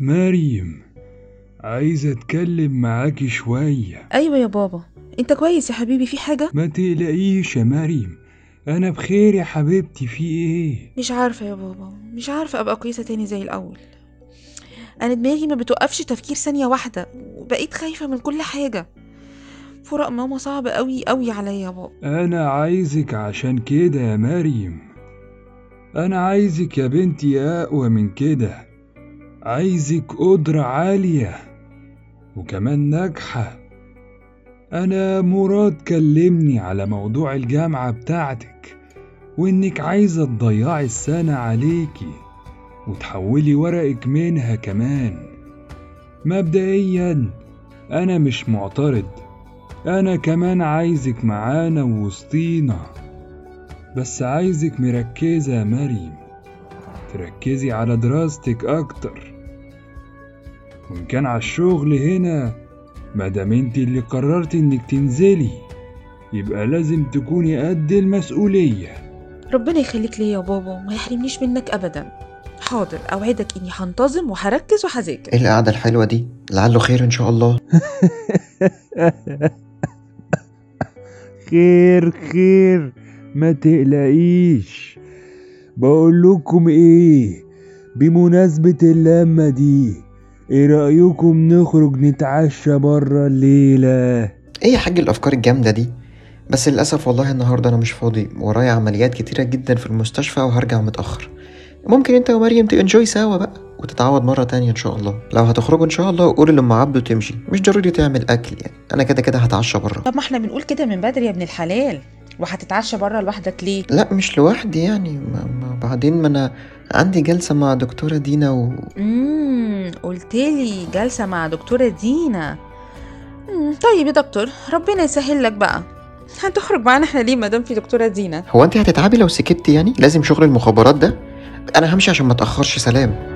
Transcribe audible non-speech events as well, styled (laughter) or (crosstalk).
مريم عايز أتكلم معاكي شوية. أيوه يا بابا. أنت كويس يا حبيبي في حاجة؟ ما تقلقيش يا مريم. أنا بخير يا حبيبتي في إيه؟ مش عارفة يا بابا. مش عارفة أبقى كويسة تاني زي الأول. أنا دماغي ما بتوقفش تفكير ثانية واحدة. وبقيت خايفة من كل حاجة. فراق ماما صعب قوي قوي عليا يا بابا. أنا عايزك عشان كده يا مريم. أنا عايزك يا بنتي أقوى من كده. عايزك قدرة عالية وكمان ناجحة. أنا مراد كلمني على موضوع الجامعة بتاعتك وإنك عايزة تضيعي السنة عليكي وتحولي ورقك منها كمان. مبدئيا أنا مش معترض. أنا كمان عايزك معانا ووسطينا. بس عايزك مركزة يا مريم. تركزي على دراستك أكتر. وان كان على الشغل هنا مادام أنت اللي قررت إنك تنزلي يبقى لازم تكوني قد المسؤولية. ربنا يخليك ليا يا بابا وما يحرمنيش منك ابدا. حاضر أوعدك إني هنتظم وهركز وهذاكر. إيه القعدة الحلوة دي؟ لعله خير إن شاء الله. (laughs) خير خير ما تقلقيش. بقول لكم إيه؟ بمناسبة اللمة دي إيه رأيكم نخرج نتعشى برا الليلة؟ إيه يا حاج الأفكار الجامدة دي؟ بس للأسف والله النهاردة أنا مش فاضي. ورايا عمليات كتيرة جدا في المستشفى وهرجع متأخر. ممكن أنت ومريم تنجوي سوا بقى وتتعوض مرة تانية إن شاء الله. لو هتخرجوا إن شاء الله قول لأم عبده تمشي مش ضروري تعمل أكل يعني. أنا كده كده هتعشى بره طب ما إحنا بنقول كده من بدري يا ابن الحلال. وهتتعشى بره لوحدك ليه؟ لا مش لوحدي يعني ما ما بعدين ما أنا عندي جلسة مع دكتورة دينا و... امم قلت لي جالسه مع دكتورة دينا. مم، طيب يا دكتور ربنا يسهل لك بقى. هتخرج معانا إحنا ليه ما دام في دكتورة دينا؟ هو انت هتتعبي لو سكتي يعني؟ لازم شغل المخابرات ده؟ أنا همشي عشان ما اتاخرش سلام.